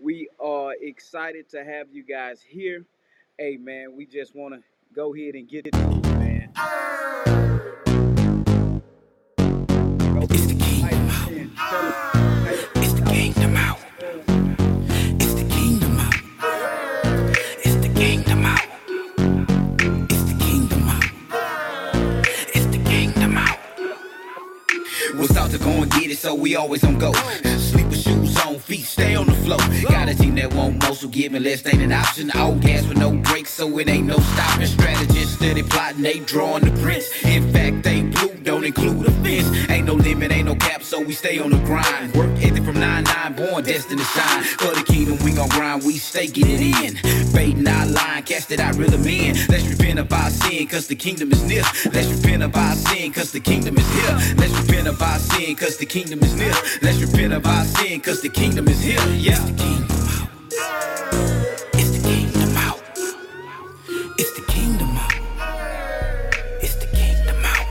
We are excited to have you guys here. Hey, man, we just want to go ahead and get it, man. It's the kingdom out. It's the kingdom out. It's the kingdom out. It's the kingdom out. It's the kingdom out. It's the kingdom out. To go and get it, so we always on go. Sleep shoes on, feet stay on the floor. Got a team that want more, so giving less ain't an option. All gas with no brakes, so it ain't no stopping. Strategists steady plotting, they drawing the prints. In fact, they blue don't include a fence. Ain't no limit, ain't no cap, so we stay on the grind. Work ethic from 9-9, born destined to shine. For the kingdom, we gon' grind, we stay getting it in. Baiting our line, cast it out, 'em in. Let's repent of our sin, cause the kingdom is near. Let's repent of our sin, cause the kingdom is here. Let's repent of our sin, cause the kingdom is near. Let's repent of our sin, cause the kingdom is here. Yeah. It's the kingdom out. It's the kingdom out. It's the kingdom out.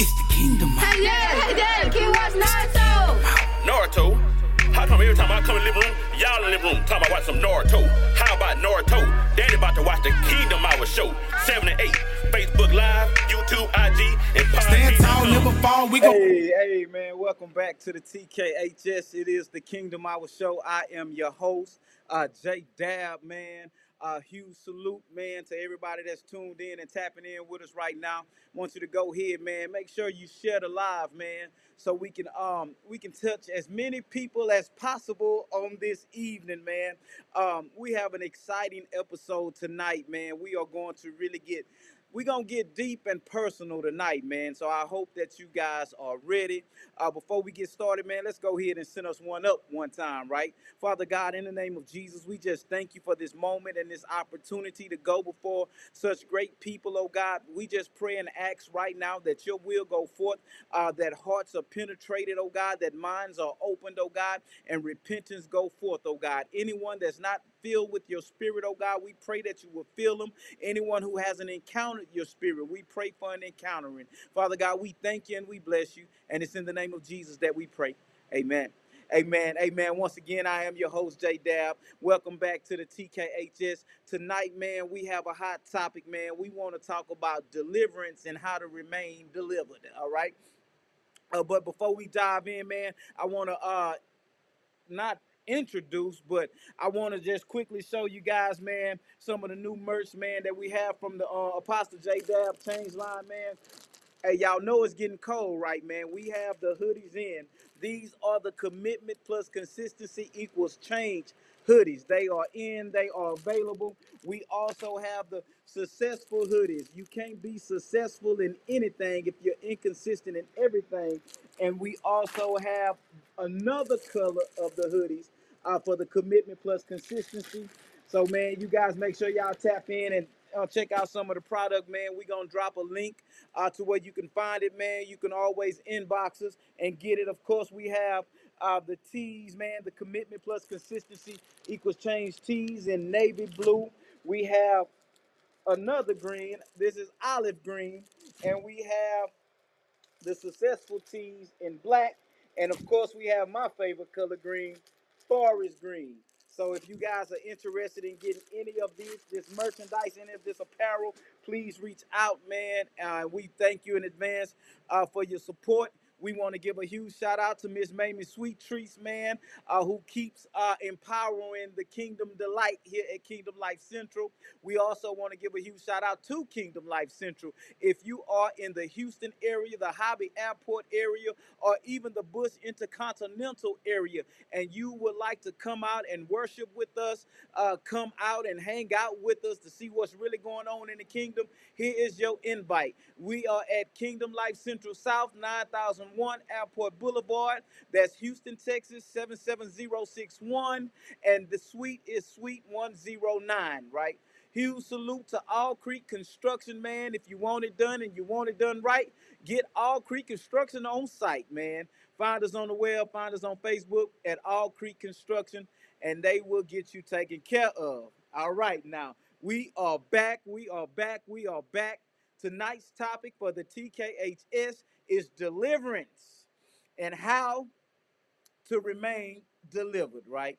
It's the kingdom out. Hey, Dad, hey, Dad, can you watch Naruto? Naruto. How come every time I come in the living room, y'all in the living room talking about watching some Naruto? How about Naruto? Daddy about to watch the Kingdom Hour show. 7 and 8. Facebook Live, YouTube, IG, and Stand tall, never fall. We go. Hey, hey, man, welcome back to the TKHS. It is the Kingdom Hour Show. I am your host, uh, Jay Dab, man. Uh, huge salute, man, to everybody that's tuned in and tapping in with us right now. Want you to go ahead, man. Make sure you share the live, man, so we can um we can touch as many people as possible on this evening, man. Um, we have an exciting episode tonight, man. We are going to really get we're gonna get deep and personal tonight, man. So I hope that you guys are ready. Uh, before we get started, man, let's go ahead and send us one up one time, right? Father God, in the name of Jesus, we just thank you for this moment and this opportunity to go before such great people, oh God. We just pray and ask right now that your will go forth, uh, that hearts are penetrated, oh God, that minds are opened, oh God, and repentance go forth, oh God. Anyone that's not filled with your spirit, oh God, we pray that you will fill them. Anyone who hasn't encountered your spirit, we pray for an encountering. Father God, we thank you and we bless you. And it's in the name of Jesus that we pray. Amen. Amen. Amen. Once again, I am your host, J Dab. Welcome back to the TKHS. Tonight, man, we have a hot topic, man. We want to talk about deliverance and how to remain delivered. All right. Uh, but before we dive in, man, I want to uh, not introduce, but I want to just quickly show you guys, man, some of the new merch, man, that we have from the uh, Apostle J Dab Change Line, man. Hey, y'all know it's getting cold, right, man? We have the hoodies in. These are the commitment plus consistency equals change hoodies. They are in, they are available. We also have the successful hoodies. You can't be successful in anything if you're inconsistent in everything. And we also have another color of the hoodies uh, for the commitment plus consistency. So, man, you guys make sure y'all tap in and uh, check out some of the product, man. we going to drop a link uh, to where you can find it, man. You can always inbox us and get it. Of course, we have uh, the teas, man. The commitment plus consistency equals change teas in navy blue. We have another green. This is olive green. And we have the successful teas in black. And of course, we have my favorite color green, forest green. So if you guys are interested in getting any of this, this merchandise, any of this apparel, please reach out, man. Uh, we thank you in advance uh, for your support. We want to give a huge shout out to Miss Mamie Sweet Treats, man, uh, who keeps uh, empowering the Kingdom Delight here at Kingdom Life Central. We also want to give a huge shout out to Kingdom Life Central. If you are in the Houston area, the Hobby Airport area, or even the Bush Intercontinental area, and you would like to come out and worship with us, uh, come out and hang out with us to see what's really going on in the kingdom, here is your invite. We are at Kingdom Life Central South, 9001 Airport Boulevard. That's Houston, Texas, 77061. And the suite is Suite 109, right? Huge salute to All Creek Construction, man. If you want it done and you want it done right, get All Creek Construction on site, man. Find us on the web, find us on Facebook at All Creek Construction, and they will get you taken care of. All right, now we are back. We are back. We are back. Tonight's topic for the TKHS is deliverance and how to remain delivered, right?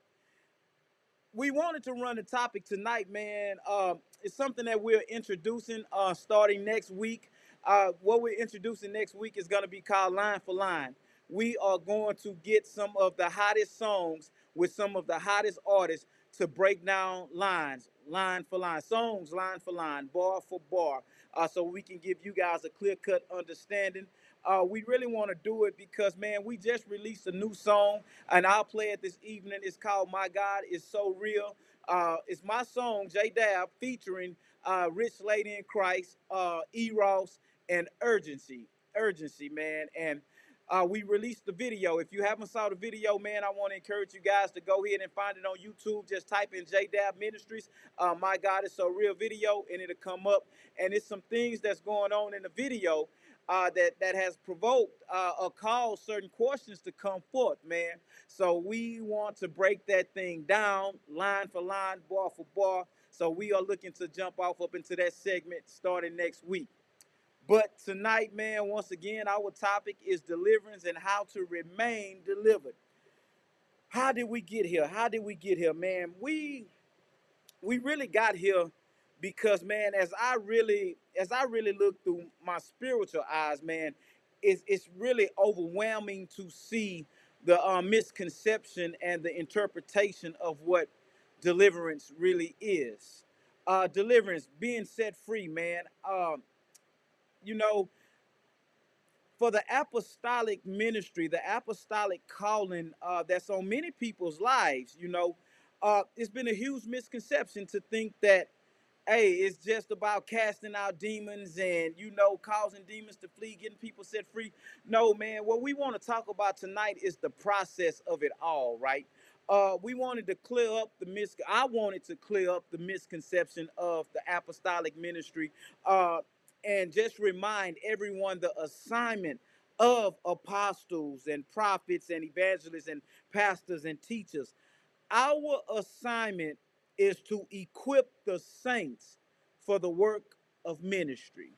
we wanted to run the topic tonight, man. Um, it's something that we're introducing uh, starting next week. Uh, what we're introducing next week is going to be called Line for Line. We are going to get some of the hottest songs with some of the hottest artists to break down lines, line for line, songs, line for line, bar for bar, uh, so we can give you guys a clear cut understanding. Uh, we really want to do it because, man, we just released a new song, and I'll play it this evening. It's called "My God Is So Real." Uh, it's my song, J Dab, featuring uh, Rich Lady in Christ, uh, E Ross, and Urgency. Urgency, man, and uh, we released the video. If you haven't saw the video, man, I want to encourage you guys to go ahead and find it on YouTube. Just type in J Dab Ministries. Uh, my God, it's a real video, and it'll come up. And it's some things that's going on in the video uh, that that has provoked uh, or caused certain questions to come forth, man. So we want to break that thing down, line for line, bar for bar. So we are looking to jump off up into that segment starting next week. But tonight, man, once again, our topic is deliverance and how to remain delivered. How did we get here? How did we get here, man? We we really got here because man as i really as i really look through my spiritual eyes man it's, it's really overwhelming to see the uh, misconception and the interpretation of what deliverance really is. Uh, deliverance being set free man um, you know for the apostolic ministry the apostolic calling uh, that's on many people's lives you know uh, it's been a huge misconception to think that hey, it's just about casting out demons and you know causing demons to flee, getting people set free. No, man. What we want to talk about tonight is the process of it all, right? Uh, we wanted to clear up the mis. I wanted to clear up the misconception of the apostolic ministry, uh, and just remind everyone the assignment of apostles and prophets and evangelists and pastors and teachers. Our assignment is to equip the saints for the work of ministry.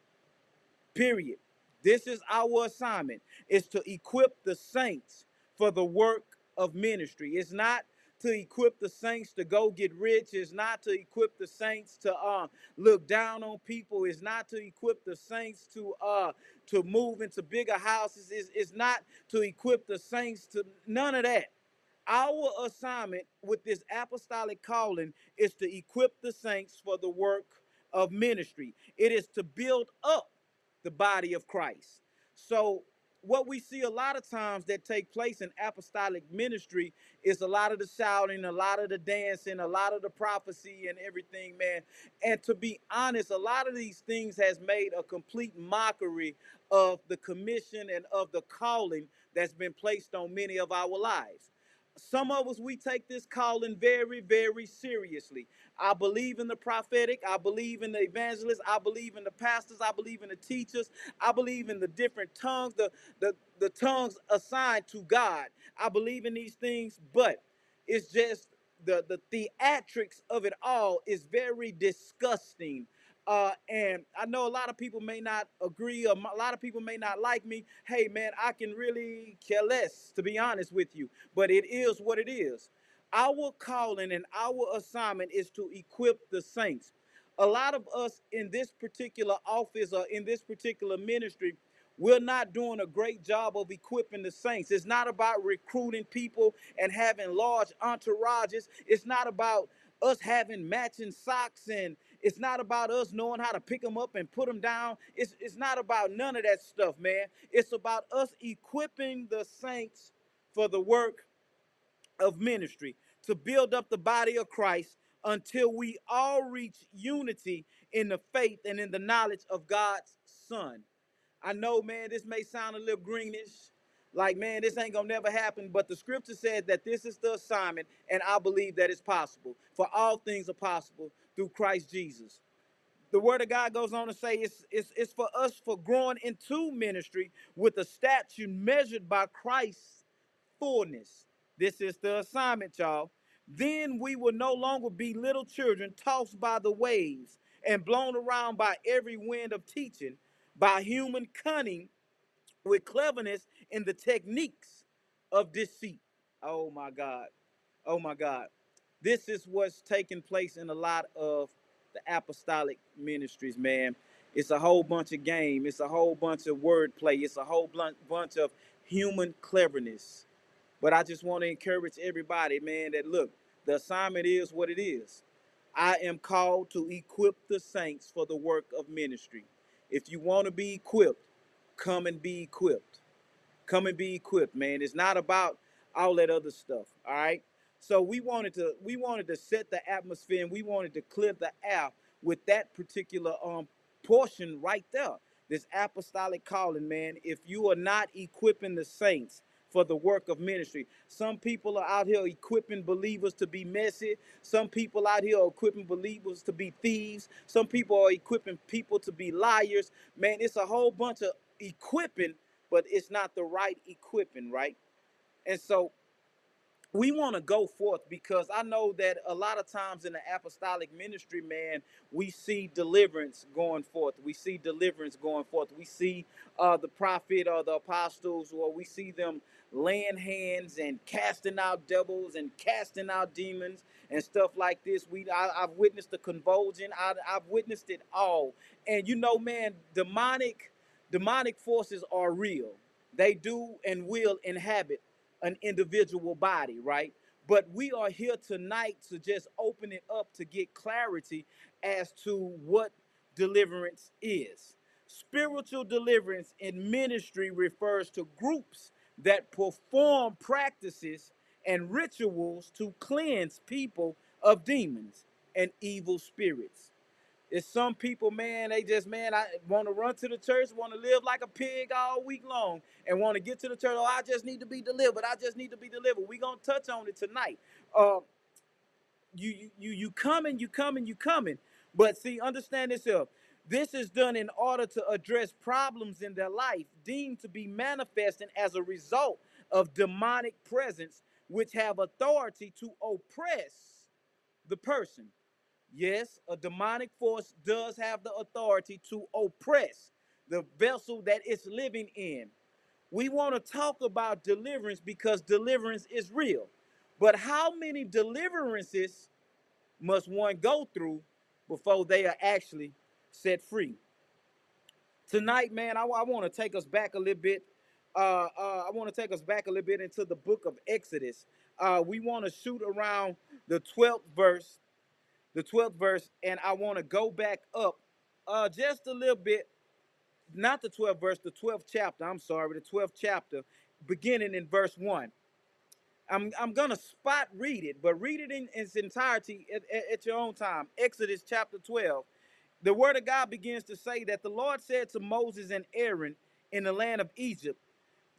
Period. This is our assignment is to equip the saints for the work of ministry. It's not to equip the saints to go get rich. It's not to equip the saints to uh, look down on people. It's not to equip the saints to uh, to move into bigger houses. It's, it's not to equip the saints to none of that. Our assignment with this apostolic calling is to equip the saints for the work of ministry. It is to build up the body of Christ. So, what we see a lot of times that take place in apostolic ministry is a lot of the shouting, a lot of the dancing, a lot of the prophecy and everything, man. And to be honest, a lot of these things has made a complete mockery of the commission and of the calling that's been placed on many of our lives some of us we take this calling very very seriously. I believe in the prophetic. I believe in the evangelists. I believe in the pastors. I believe in the teachers. I believe in the different tongues the the, the tongues assigned to god. I believe in these things but it's just the the theatrics of it all is very disgusting uh, and I know a lot of people may not agree, or a lot of people may not like me. Hey, man, I can really care less, to be honest with you, but it is what it is. Our calling and our assignment is to equip the saints. A lot of us in this particular office or in this particular ministry, we're not doing a great job of equipping the saints. It's not about recruiting people and having large entourages. It's not about us having matching socks and it's not about us knowing how to pick them up and put them down. It's, it's not about none of that stuff, man. It's about us equipping the saints for the work of ministry to build up the body of Christ until we all reach unity in the faith and in the knowledge of God's Son. I know, man, this may sound a little greenish, like, man, this ain't gonna never happen, but the scripture said that this is the assignment, and I believe that it's possible. For all things are possible through Christ Jesus. The word of God goes on to say it's, it's, it's for us for growing into ministry with a statue measured by Christ's fullness. This is the assignment, y'all. Then we will no longer be little children tossed by the waves and blown around by every wind of teaching, by human cunning, with cleverness in the techniques of deceit. Oh my God. Oh my God. This is what's taking place in a lot of the apostolic ministries, man. It's a whole bunch of game. It's a whole bunch of wordplay. It's a whole blunt bunch of human cleverness. But I just want to encourage everybody, man, that look, the assignment is what it is. I am called to equip the saints for the work of ministry. If you want to be equipped, come and be equipped. Come and be equipped, man. It's not about all that other stuff. All right. So we wanted to we wanted to set the atmosphere and we wanted to clear the air with that particular um portion right there. This apostolic calling, man. If you are not equipping the saints for the work of ministry, some people are out here equipping believers to be messy. Some people out here are equipping believers to be thieves. Some people are equipping people to be liars. Man, it's a whole bunch of equipping, but it's not the right equipping, right? And so we want to go forth because I know that a lot of times in the apostolic ministry, man, we see deliverance going forth. We see deliverance going forth. We see uh, the prophet or the apostles, or we see them laying hands and casting out devils and casting out demons and stuff like this. We I, I've witnessed the convulsion. I, I've witnessed it all. And you know, man, demonic demonic forces are real. They do and will inhabit an individual body, right? But we are here tonight to just open it up to get clarity as to what deliverance is. Spiritual deliverance in ministry refers to groups that perform practices and rituals to cleanse people of demons and evil spirits. It's some people, man, they just, man, I want to run to the church, want to live like a pig all week long, and want to get to the church. Oh, I just need to be delivered. I just need to be delivered. we going to touch on it tonight. Uh, you, you, you, you coming, you coming, you coming. But see, understand this. This is done in order to address problems in their life deemed to be manifesting as a result of demonic presence, which have authority to oppress the person. Yes, a demonic force does have the authority to oppress the vessel that it's living in. We want to talk about deliverance because deliverance is real. But how many deliverances must one go through before they are actually set free? Tonight, man, I, want to take us back a little bit. Uh, uh, I want to take us back a little bit into the book of Exodus. Uh, we want to shoot around the 12th verse the 12th verse, and I want to go back up uh, just a little bit, not the 12th verse, the 12th chapter, I'm sorry, the 12th chapter, beginning in verse 1. I'm, I'm going to spot read it, but read it in its entirety at, at, at your own time. Exodus chapter 12. The word of God begins to say that the Lord said to Moses and Aaron in the land of Egypt,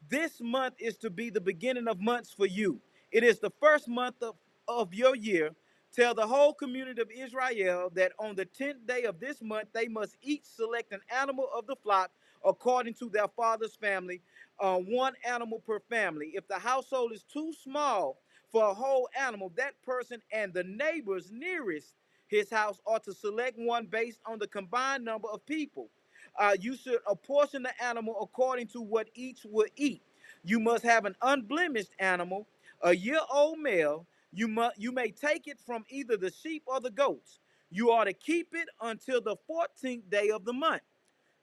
This month is to be the beginning of months for you. It is the first month of, of your year Tell the whole community of Israel that on the tenth day of this month they must each select an animal of the flock according to their father's family, uh, one animal per family. If the household is too small for a whole animal, that person and the neighbors nearest his house are to select one based on the combined number of people. Uh, you should apportion the animal according to what each will eat. You must have an unblemished animal, a year old male you must you may take it from either the sheep or the goats. You are to keep it until the 14th day of the month.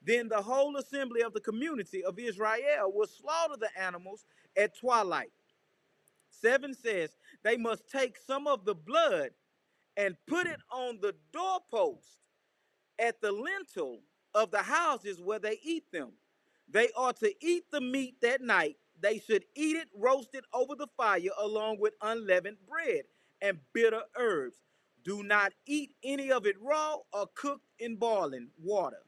Then the whole assembly of the community of Israel will slaughter the animals at twilight. 7 says they must take some of the blood and put it on the doorpost at the lintel of the houses where they eat them. They are to eat the meat that night they should eat it roasted over the fire along with unleavened bread and bitter herbs. Do not eat any of it raw or cooked in boiling water,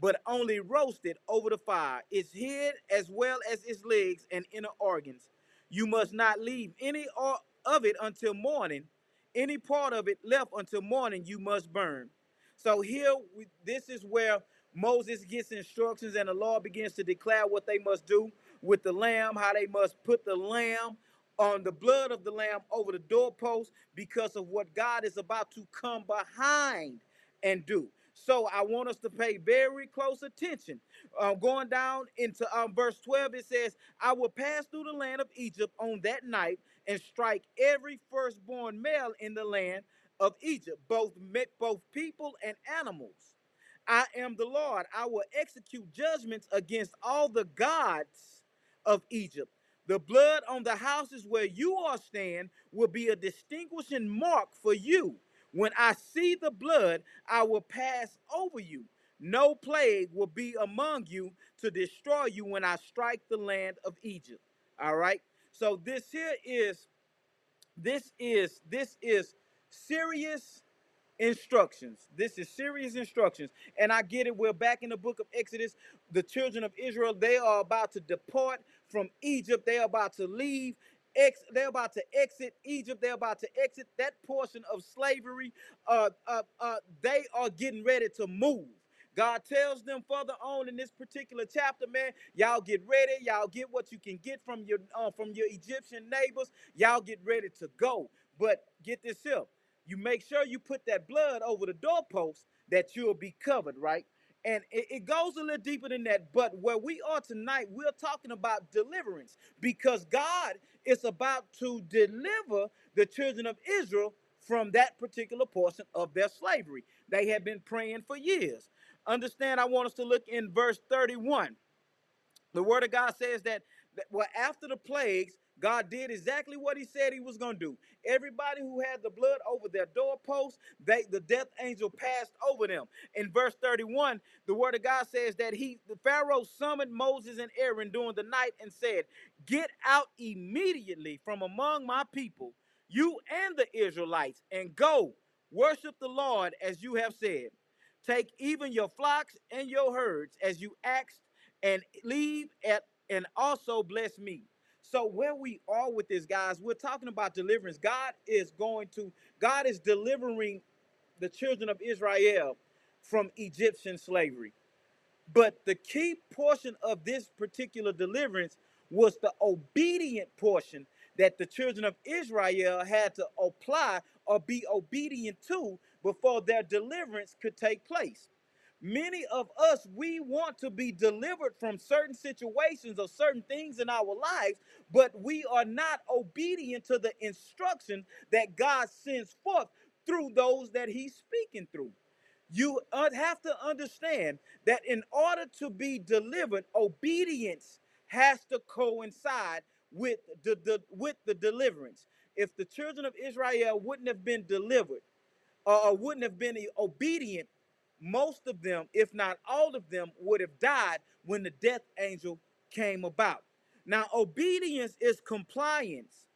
but only roasted over the fire, its head as well as its legs and inner organs. You must not leave any of it until morning. Any part of it left until morning, you must burn. So here, this is where Moses gets instructions and the law begins to declare what they must do with the lamb, how they must put the lamb on the blood of the lamb over the doorpost because of what God is about to come behind and do. So I want us to pay very close attention. Uh, going down into um, verse 12, it says, I will pass through the land of Egypt on that night and strike every firstborn male in the land of Egypt, both both people and animals. I am the Lord. I will execute judgments against all the gods of Egypt. The blood on the houses where you are staying will be a distinguishing mark for you. When I see the blood, I will pass over you. No plague will be among you to destroy you when I strike the land of Egypt. All right. So this here is this is this is serious instructions. This is serious instructions. And I get it. We're back in the book of Exodus. The children of Israel, they are about to depart from Egypt. They are about to leave. Ex, they're about to exit Egypt. They're about to exit that portion of slavery. Uh, uh, uh, they are getting ready to move. God tells them further on in this particular chapter, man, y'all get ready. Y'all get what you can get from your uh, from your Egyptian neighbors. Y'all get ready to go. But get this here you make sure you put that blood over the doorpost that you'll be covered, right? And it, it goes a little deeper than that. But where we are tonight, we're talking about deliverance because God is about to deliver the children of Israel from that particular portion of their slavery. They had been praying for years. Understand, I want us to look in verse 31. The word of God says that, that well, after the plagues, God did exactly what he said he was going to do. Everybody who had the blood over their doorposts, they the death angel passed over them. In verse 31, the word of God says that he the Pharaoh summoned Moses and Aaron during the night and said, "Get out immediately from among my people, you and the Israelites, and go worship the Lord as you have said. Take even your flocks and your herds as you asked and leave at and also bless me. So where we are with this, guys, we're talking about deliverance. God is going to, God is delivering the children of Israel from Egyptian slavery. But the key portion of this particular deliverance was the obedient portion that the children of Israel had to apply or be obedient to before their deliverance could take place. Many of us, we want to be delivered from certain situations or certain things in our lives, but we are not obedient to the instruction that God sends forth through those that He's speaking through. You uh, have to understand that in order to be delivered, obedience has to coincide with the, the with the deliverance. If the children of Israel wouldn't have been delivered, or, or wouldn't have been obedient, most of them, if not all of them, would have died when the death angel came about. Now, obedience is compliance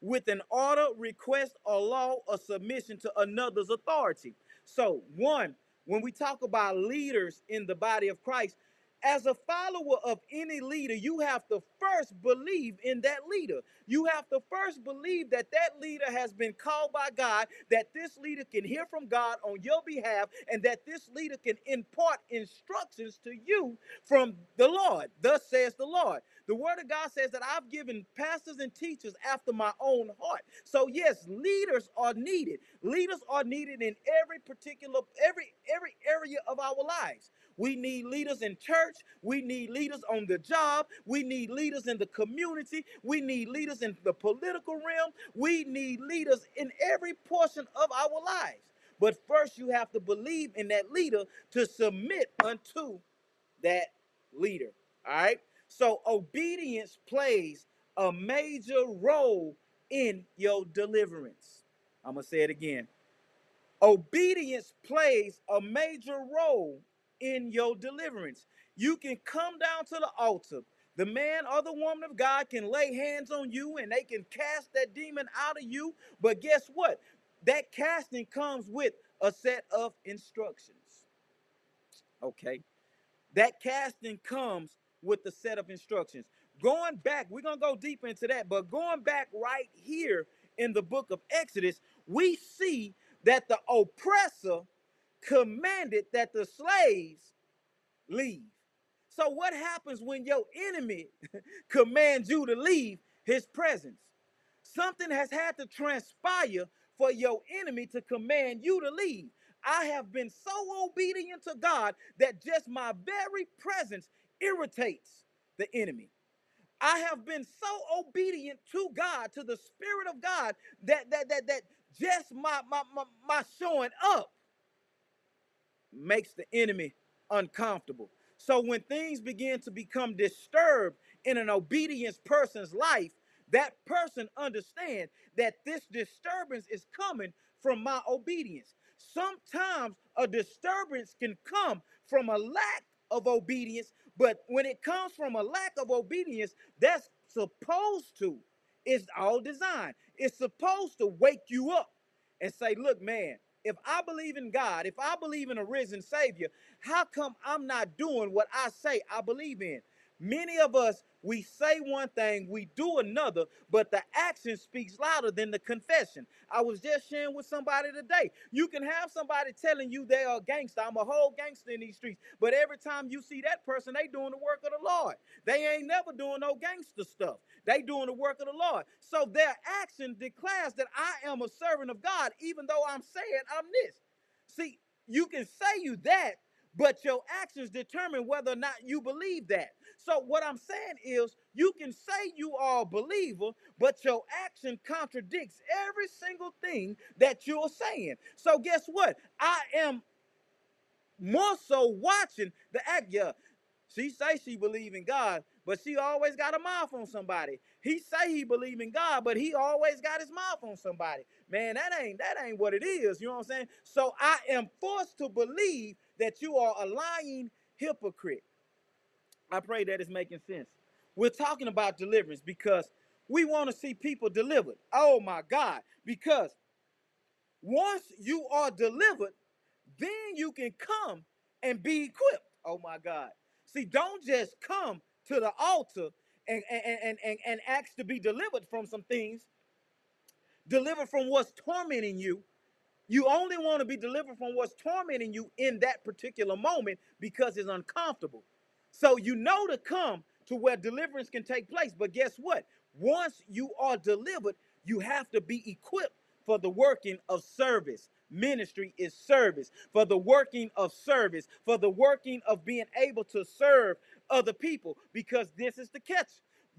with an order, request, or law or submission to another's authority. So, one, when we talk about leaders in the body of Christ, as a follower of any leader, you have to first believe in that leader. You have to first believe that that leader has been called by God, that this leader can hear from God on your behalf, and that this leader can impart instructions to you from the Lord. Thus says the Lord. The word of God says that I've given pastors and teachers after my own heart. So yes, leaders are needed. Leaders are needed in every particular every every area of our lives. We need leaders in church. We need leaders on the job. We need leaders in the community. We need leaders in the political realm. We need leaders in every portion of our lives. But first, you have to believe in that leader to submit unto that leader. All right. So obedience plays a major role in your deliverance. I'm going to say it again. Obedience plays a major role in your deliverance. You can come down to the altar. The man or the woman of God can lay hands on you and they can cast that demon out of you. But guess what? That casting comes with a set of instructions. Okay. That casting comes with the set of instructions. Going back, we're going to go deep into that, but going back right here in the book of Exodus, we see that the oppressor commanded that the slaves leave. So, what happens when your enemy commands you to leave his presence? Something has had to transpire for your enemy to command you to leave. I have been so obedient to God that just my very presence irritates the enemy. I have been so obedient to God, to the Spirit of God, that that that that just my my my, my showing up makes the enemy uncomfortable. So when things begin to become disturbed in an obedience person's life, that person understands that this disturbance is coming from my obedience. Sometimes a disturbance can come from a lack of obedience, but when it comes from a lack of obedience, that's supposed to, it's all designed. It's supposed to wake you up and say, look, man, if I believe in God, if I believe in a risen Savior, how come I'm not doing what I say I believe in? Many of us, we say one thing, we do another, but the action speaks louder than the confession. I was just sharing with somebody today. You can have somebody telling you they are a gangster. I'm a whole gangster in these streets. But every time you see that person, they doing the work of the Lord. They ain't never doing no gangster stuff. They doing the work of the Lord. So their action declares that I am a servant of God, even though I'm saying I'm this. See, you can say you that, but your actions determine whether or not you believe that. So what I'm saying is you can say you are a believer, but your action contradicts every single thing that you're saying. So guess what? I am more so watching the act. Yeah, she say she believe in God, but she always got a mouth on somebody. He say he believe in God, but he always got his mouth on somebody. Man, that ain't that ain't what it is. You know what I'm saying? So I am forced to believe that you are a lying hypocrite. I pray that is making sense. We're talking about deliverance because we want to see people delivered. Oh my God. Because once you are delivered, then you can come and be equipped. Oh my God. See, don't just come to the altar and, and, and, and, and ask to be delivered from some things, delivered from what's tormenting you. You only want to be delivered from what's tormenting you in that particular moment because it's uncomfortable. So you know to come to where deliverance can take place. But guess what? Once you are delivered, you have to be equipped for the working of service. Ministry is service. For the working of service, for the working of being able to serve other people. Because this is the catch.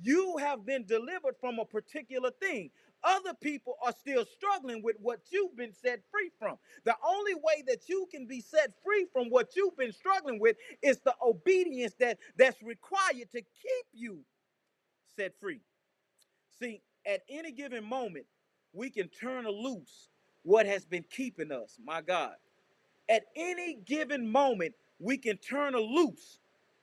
You have been delivered from a particular thing. Other people are still struggling with what you've been set free from. The only way that you can be set free from what you've been struggling with is the obedience that that's required to keep you set free. See, at any given moment, we can turn loose what has been keeping us, my God. At any given moment, we can turn loose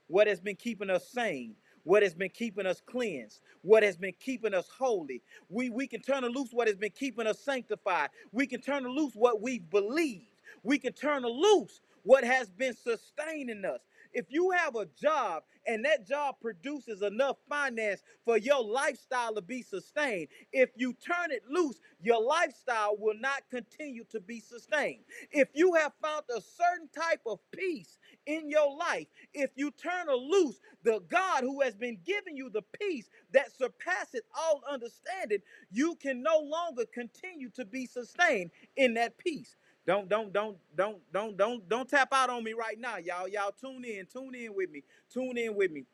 what has been keeping us sane, what has been keeping us cleansed, what has been keeping us holy. We, we can turn loose what has been keeping us sanctified. We can turn loose what we've believed. We can turn loose what has been sustaining us. If you have a job and that job produces enough finance for your lifestyle to be sustained, if you turn it loose, your lifestyle will not continue to be sustained. If you have found a certain type of peace in your life, if you turn a loose the God who has been giving you the peace that surpasses all understanding, you can no longer continue to be sustained in that peace. Don't don't don't don't don't don't don't tap out on me right now, y'all. Y'all tune in, tune in with me, tune in with me.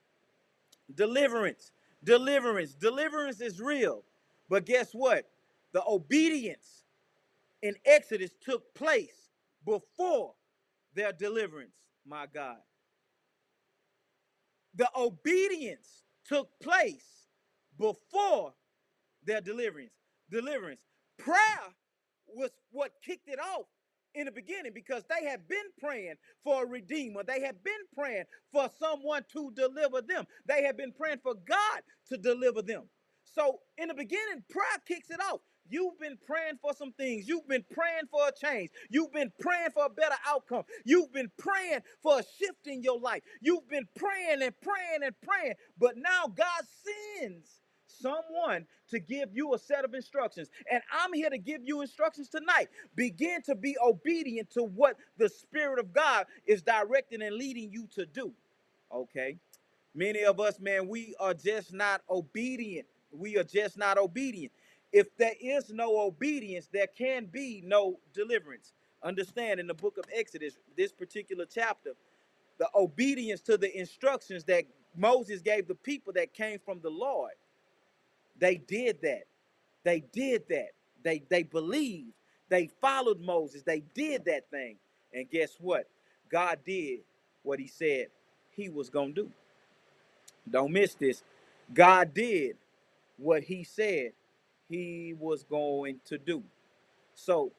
Deliverance, deliverance, deliverance is real. But guess what? The obedience in Exodus took place before their deliverance, my God. The obedience took place before their deliverance. Deliverance. Prayer was what kicked it off in the beginning because they had been praying for a redeemer. They had been praying for someone to deliver them. They had been praying for God to deliver them. So in the beginning, prayer kicks it off. You've been praying for some things. You've been praying for a change. You've been praying for a better outcome. You've been praying for a shift in your life. You've been praying and praying and praying. But now God sends someone to give you a set of instructions. And I'm here to give you instructions tonight. Begin to be obedient to what the Spirit of God is directing and leading you to do. Okay? Many of us, man, we are just not obedient. We are just not obedient. If there is no obedience, there can be no deliverance. Understand in the book of Exodus, this particular chapter, the obedience to the instructions that Moses gave the people that came from the Lord. They did that. They did that. They they believed. They followed Moses. They did that thing. And guess what? God did what he said he was going to do. Don't miss this. God did what he said he was going to do. So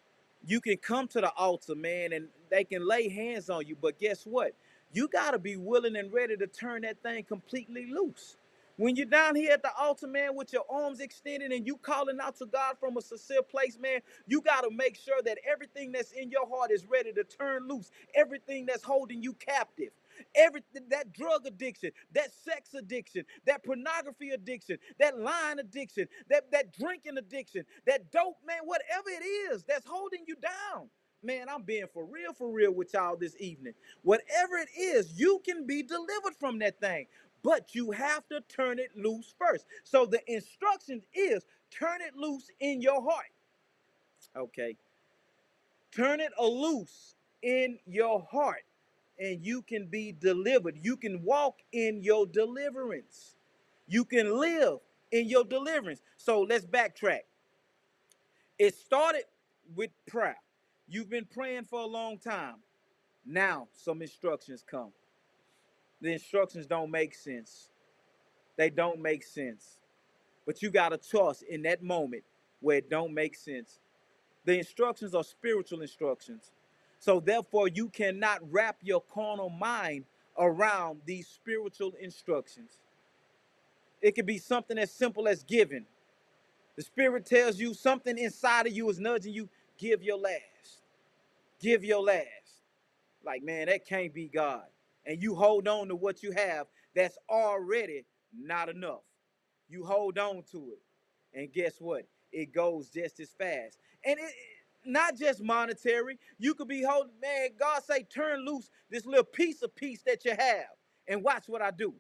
you can come to the altar, man, and they can lay hands on you. But guess what? You got to be willing and ready to turn that thing completely loose. When you're down here at the altar, man, with your arms extended and you calling out to God from a sincere place, man, you got to make sure that everything that's in your heart is ready to turn loose. Everything that's holding you captive. Everything that drug addiction, that sex addiction, that pornography addiction, that lying addiction, that, that drinking addiction, that dope, man, whatever it is that's holding you down. Man, I'm being for real, for real with y'all this evening. Whatever it is, you can be delivered from that thing, but you have to turn it loose first. So the instruction is turn it loose in your heart. Okay. Turn it loose in your heart and you can be delivered. You can walk in your deliverance. You can live in your deliverance. So let's backtrack. It started with prayer. You've been praying for a long time. Now some instructions come. The instructions don't make sense. They don't make sense. But you got a choice in that moment where it don't make sense. The instructions are spiritual instructions. So therefore, you cannot wrap your carnal mind around these spiritual instructions. It could be something as simple as giving. The spirit tells you something inside of you is nudging you, give your last. Give your last. Like, man, that can't be God. And you hold on to what you have that's already not enough. You hold on to it. And guess what? It goes just as fast. And it not just monetary. You could be holding, man, God say, turn loose this little piece of peace that you have. And watch what I do.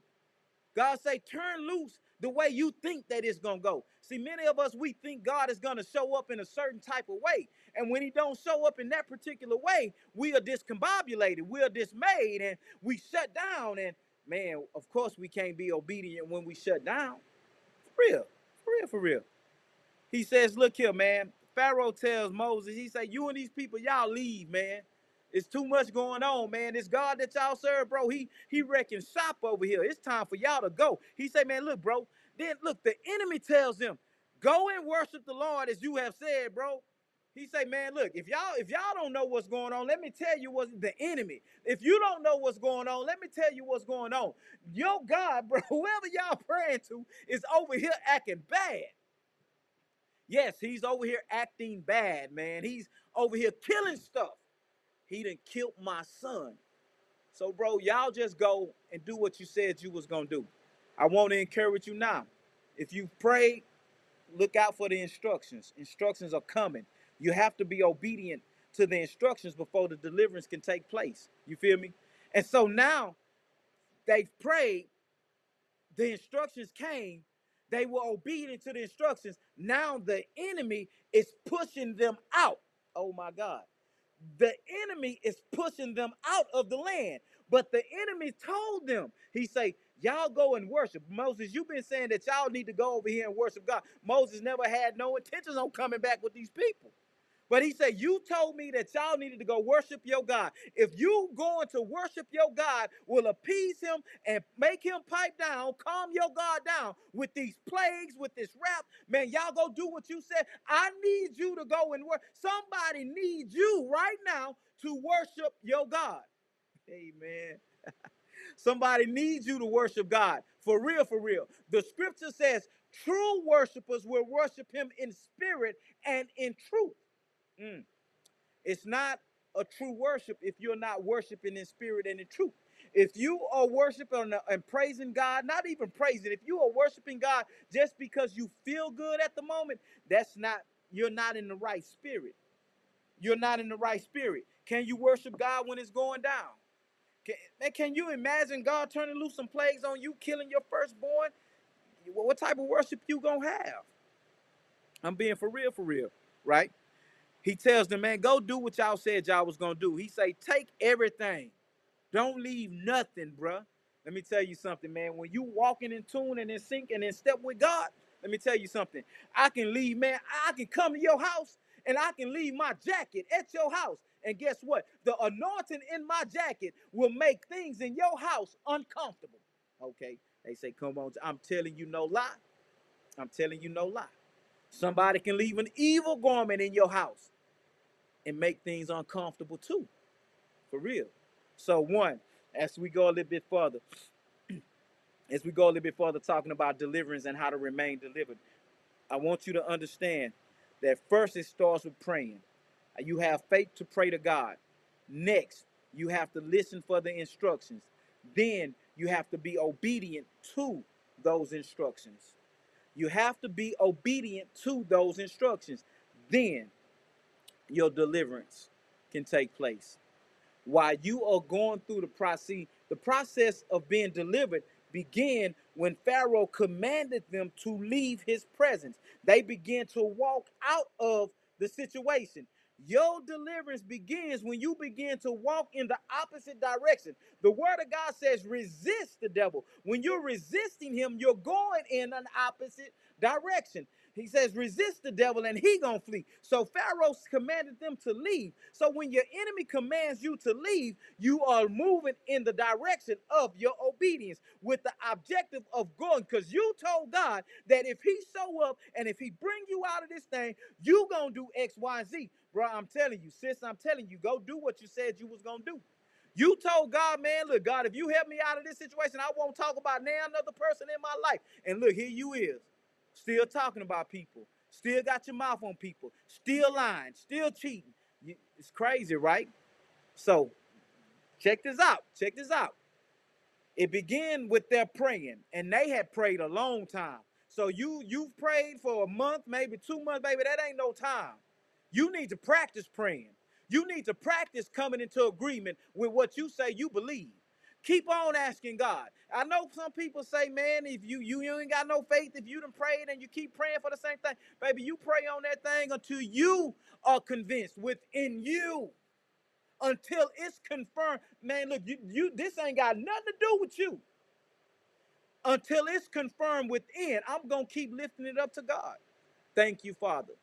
God say, turn loose the way you think that it's gonna go. See, many of us we think God is gonna show up in a certain type of way, and when He don't show up in that particular way, we are discombobulated, we are dismayed, and we shut down. And man, of course, we can't be obedient when we shut down. For real, for real, for real. He says, "Look here, man." Pharaoh tells Moses, he say, "You and these people, y'all leave, man." It's too much going on, man. This God that y'all serve, bro, he he wrecking shop over here. It's time for y'all to go. He say, man, look, bro. Then look, the enemy tells them, go and worship the Lord as you have said, bro. He say, man, look, if y'all if y'all don't know what's going on, let me tell you what's the enemy. If you don't know what's going on, let me tell you what's going on. Your God, bro, whoever y'all praying to is over here acting bad. Yes, he's over here acting bad, man. He's over here killing stuff. He done killed my son. So, bro, y'all just go and do what you said you was gonna do. I want to encourage you now. If you prayed, look out for the instructions. Instructions are coming. You have to be obedient to the instructions before the deliverance can take place. You feel me? And so now they've prayed, the instructions came, they were obedient to the instructions. Now the enemy is pushing them out. Oh my God the enemy is pushing them out of the land. But the enemy told them, he say, y'all go and worship. Moses, you've been saying that y'all need to go over here and worship God. Moses never had no intentions on coming back with these people. But he said, You told me that y'all needed to go worship your God. If you going to worship your God will appease him and make him pipe down, calm your God down with these plagues, with this rap, man, y'all go do what you said. I need you to go and work. Somebody needs you right now to worship your God. Amen. Somebody needs you to worship God. For real, for real. The scripture says true worshipers will worship him in spirit and in truth. Mm. It's not a true worship if you're not worshiping in spirit and in truth. If you are worshiping and praising God, not even praising, if you are worshiping God just because you feel good at the moment, that's not, you're not in the right spirit. You're not in the right spirit. Can you worship God when it's going down? Can, can you imagine God turning loose some plagues on you, killing your firstborn? What type of worship you gonna have? I'm being for real, for real, right? He tells the man, go do what y'all said y'all was gonna do. He say, take everything. Don't leave nothing, bruh. Let me tell you something, man. When you walking in tune and in sync and in step with God, let me tell you something. I can leave, man. I can come to your house and I can leave my jacket at your house. And guess what? The anointing in my jacket will make things in your house uncomfortable. Okay. They say, come on. I'm telling you no lie. I'm telling you no lie. Somebody can leave an evil garment in your house and make things uncomfortable too. For real. So, one, as we go a little bit further, as we go a little bit further talking about deliverance and how to remain delivered, I want you to understand that first it starts with praying. Uh, you have faith to pray to God. Next, you have to listen for the instructions. Then you have to be obedient to those instructions. You have to be obedient to those instructions. Then your deliverance can take place. While you are going through the process, the process of being delivered began when Pharaoh commanded them to leave his presence. They began to walk out of the situation. Your deliverance begins when you begin to walk in the opposite direction. The word of God says, resist the devil. When you're resisting him, you're going in an opposite direction. He says, resist the devil and he gonna flee. So Pharaoh commanded them to leave. So when your enemy commands you to leave, you are moving in the direction of your obedience with the objective of going. Because you told God that if he show up and if he bring you out of this thing, you gonna do X, Y, Z. Bro, I'm telling you, sis, I'm telling you, go do what you said you was gonna do. You told God, man, look, God, if you help me out of this situation, I won't talk about now another person in my life. And look, here you is still talking about people, still got your mouth on people, still lying, still cheating. It's crazy, right? So check this out. Check this out. It began with their praying, and they had prayed a long time. So you you've prayed for a month, maybe two months, baby. That ain't no time. You need to practice praying. You need to practice coming into agreement with what you say you believe. Keep on asking God. I know some people say, man, if you you, you ain't got no faith, if you done prayed and you keep praying for the same thing, baby, you pray on that thing until you are convinced within you until it's confirmed. Man, look, you, you this ain't got nothing to do with you. Until it's confirmed within, I'm gonna keep lifting it up to God. Thank you, Father.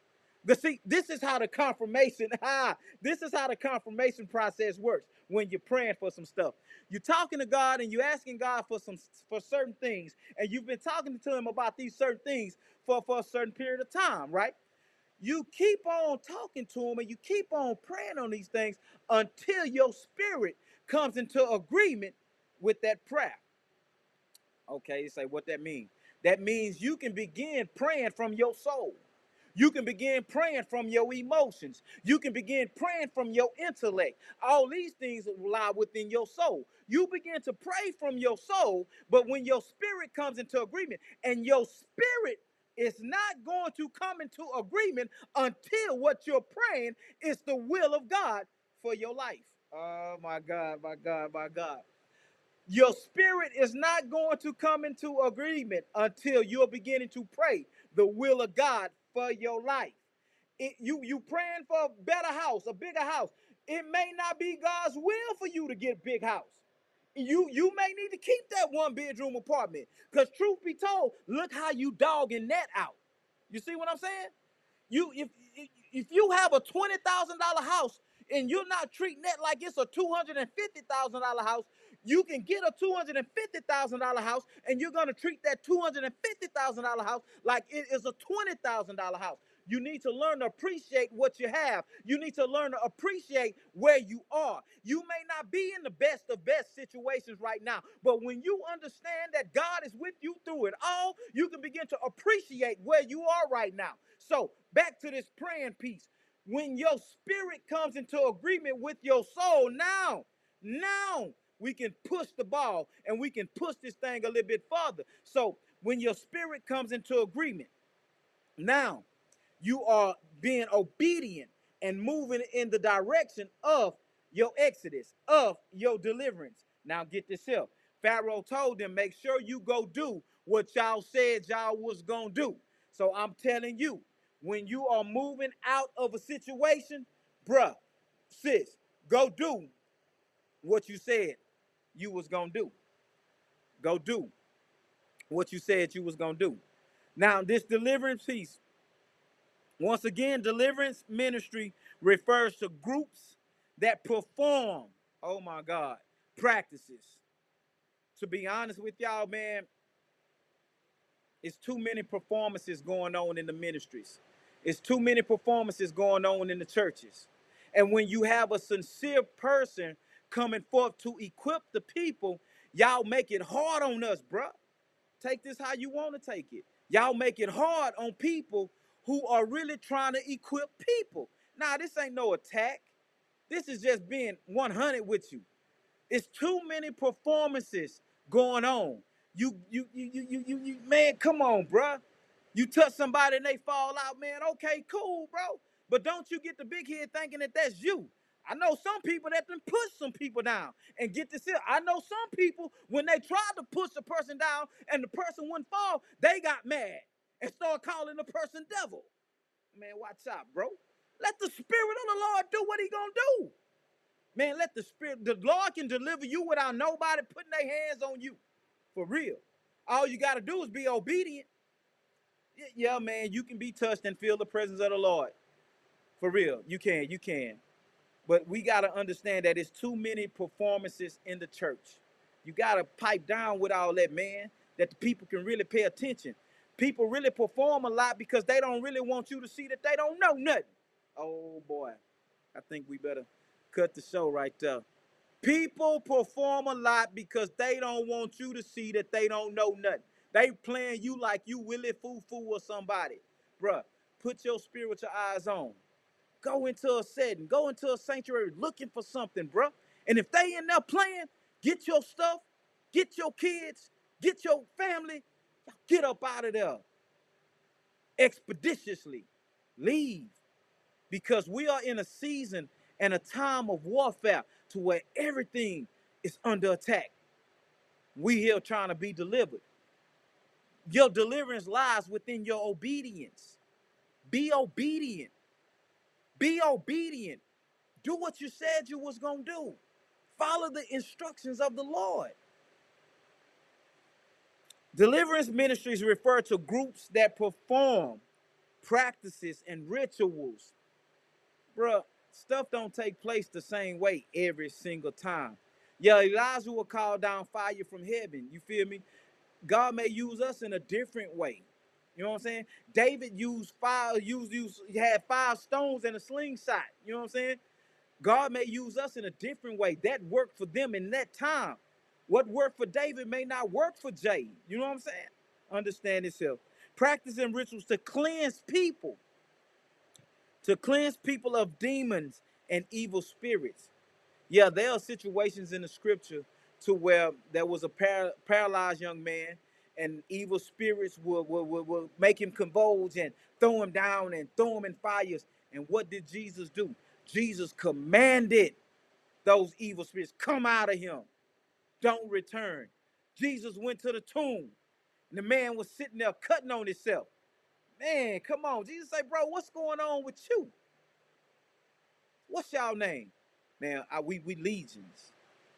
But see, this is how the confirmation, ah, this is how the confirmation process works when you're praying for some stuff. You're talking to God and you're asking God for some for certain things, and you've been talking to him about these certain things for, for a certain period of time, right? You keep on talking to him and you keep on praying on these things until your spirit comes into agreement with that prayer. Okay, you say what that means. That means you can begin praying from your soul. You can begin praying from your emotions. You can begin praying from your intellect. All these things lie within your soul. You begin to pray from your soul, but when your spirit comes into agreement, and your spirit is not going to come into agreement until what you're praying is the will of God for your life. Oh my God, my God, my God. Your spirit is not going to come into agreement until you're beginning to pray the will of God for your life. It, you you praying for a better house, a bigger house. It may not be God's will for you to get a big house. You you may need to keep that one bedroom apartment. Because truth be told, look how you dogging that out. You see what I'm saying? You if if if you have a twenty thousand dollar house and you're not treating that like it's a two hundred and fifty thousand dollar house, you can get a two hundred and fifty thousand dollar house and you're gonna treat that two hundred and fifty thousand dollar house like it is a twenty thousand dollar house. You need to learn to appreciate what you have. You need to learn to appreciate where you are. You may not be in the best of best situations right now, but when you understand that God is with you through it all, you can begin to appreciate where you are right now. So, back to this praying piece. When your spirit comes into agreement with your soul, now, now we can push the ball and we can push this thing a little bit farther. So, when your spirit comes into agreement, now you are being obedient and moving in the direction of your exodus, of your deliverance. Now get this here. Pharaoh told them, make sure you go do what y'all said y'all was gonna do. So I'm telling you, when you are moving out of a situation, bruh, sis, go do what you said you was gonna do. Go do what you said you was gonna do. Now, this deliverance piece, once again, deliverance ministry refers to groups that perform, oh my God, practices. To be honest with y'all, man, it's too many performances going on in the ministries. It's too many performances going on in the churches. And when you have a sincere person coming forth to equip the people, y'all make it hard on us, bruh. Take this how you want to take it. Y'all make it hard on people who are really trying to equip people. Now, this ain't no attack. This is just being 100 with you. It's too many performances going on. You, you, you, you, you, you, you man, come on, bruh. You touch somebody and they fall out, man. Okay, cool, bro. But don't you get the big head thinking that that's you. I know some people that can push some people down and get this here. I know some people when they tried to push a person down and the person wouldn't fall, they got mad and start calling the person devil. Man, watch out, bro. Let the spirit of the Lord do what he gonna do. Man, let the spirit, the Lord can deliver you without nobody putting their hands on you. For real. All you gotta do is be obedient. Yeah, man, you can be touched and feel the presence of the Lord. For real. You can, you can. But we gotta understand that it's too many performances in the church. You gotta pipe down with all that, man, that the people can really pay attention. People really perform a lot because they don't really want you to see that they don't know nothing. Oh boy. I think we better cut the show right there. People perform a lot because they don't want you to see that they don't know nothing. They playing you like you Willie Foo Foo or somebody. Bruh, put your spiritual eyes on. Go into a setting, go into a sanctuary looking for something, bruh. And if they in there playing, get your stuff, get your kids, get your family, get up out of there expeditiously. Leave because we are in a season and a time of warfare to where everything is under attack. We here trying to be delivered. Your deliverance lies within your obedience. Be obedient. Be obedient. Do what you said you was going to do. Follow the instructions of the Lord. Deliverance ministries refer to groups that perform practices and rituals bruh, stuff don't take place the same way every single time. Yeah, Elijah will call down fire from heaven. You feel me? God may use us in a different way. You know what I'm saying? David used five, used, used had five stones and a slingshot. You know what I'm saying? God may use us in a different way. That worked for them in that time. What worked for David may not work for Jay. You know what I'm saying? Understand yourself. Practicing rituals to cleanse people to cleanse people of demons and evil spirits. Yeah, there are situations in the scripture to where there was a par- paralyzed young man and evil spirits will, will, will, will make him convulse and throw him down and throw him in fires. And what did Jesus do? Jesus commanded those evil spirits, come out of him. Don't return. Jesus went to the tomb and the man was sitting there cutting on himself. Man, come on. Jesus say, bro, what's going on with you? What's y'all name? Man, I, we we legions.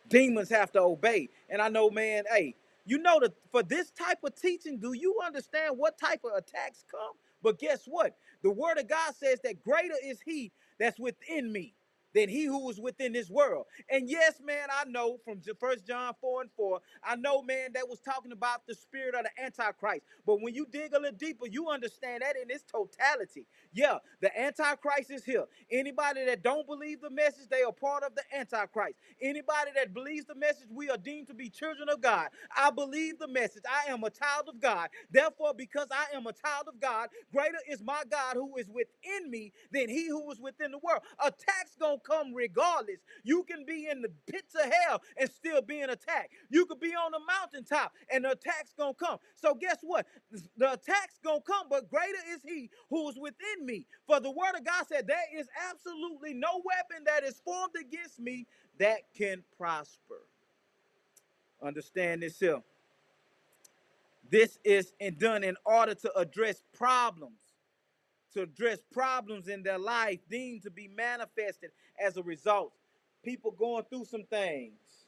Demons have to obey. And I know, man, hey, you know that for this type of teaching, do you understand what type of attacks come? But guess what? The word of God says that greater is he that's within me than he who is within this world. And yes, man, I know from First John 4 and 4, I know, man, that was talking about the spirit of the Antichrist. But when you dig a little deeper, you understand that in its totality. Yeah, the Antichrist is here. Anybody that don't believe the message, they are part of the Antichrist. Anybody that believes the message, we are deemed to be children of God. I believe the message. I am a child of God. Therefore, because I am a child of God, greater is my God who is within me than he who is within the world. Attacks gonna come regardless. You can be in the pits of hell and still be being attacked. You could be on the mountaintop and the attacks gonna come. So guess what? The attacks gonna come, but greater is he who is within me. For the word of God said, There is absolutely no weapon that is formed against me that can prosper. Understand this here. This is in- done in order to address problems, to address problems in their life deemed to be manifested as a result. People going through some things.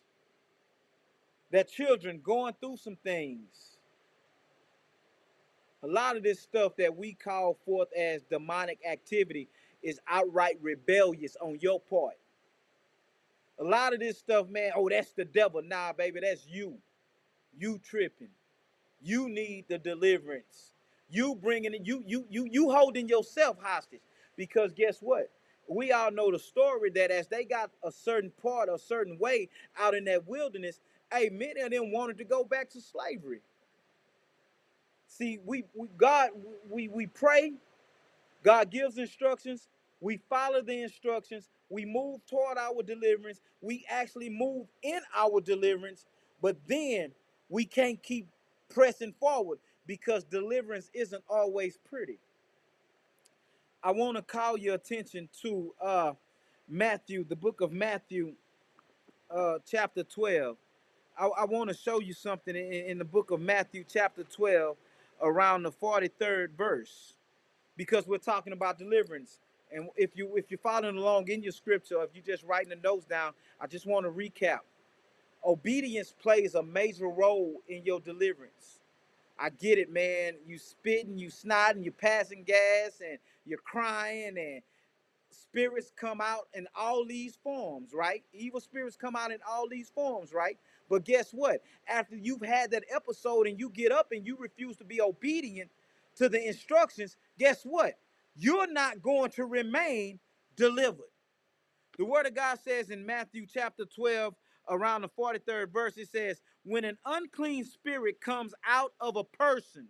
their children going through some things. A lot of this stuff that we call forth as demonic activity is outright rebellious on your part. A lot of this stuff, man, oh, that's the devil. Nah, baby, that's you. You tripping. You need the deliverance. You bringing it. You you you you holding yourself hostage. Because guess what? We all know the story that as they got a certain part, a certain way out in that wilderness, hey, many of them wanted to go back to slavery. See, we, we God, we we pray, God gives instructions. We follow the instructions. We move toward our deliverance. We actually move in our deliverance, but then we can't keep pressing forward because deliverance isn't always pretty. I want to call your attention to uh, Matthew, the book of Matthew, uh, chapter 12. I, I want to show you something in, in the book of Matthew, chapter 12, around the 43rd verse, because we're talking about deliverance. And if you if you're following along in your scripture, if you're just writing the notes down, I just want to recap. Obedience plays a major role in your deliverance. I get it, man. You spitting, you snotting, you passing gas, and you're crying, and spirits come out in all these forms, right? Evil spirits come out in all these forms, right? But guess what? After you've had that episode and you get up and you refuse to be obedient to the instructions, guess what? You're not going to remain delivered. The word of God says in Matthew chapter 12, around the 43rd verse, it says, When an unclean spirit comes out of a person,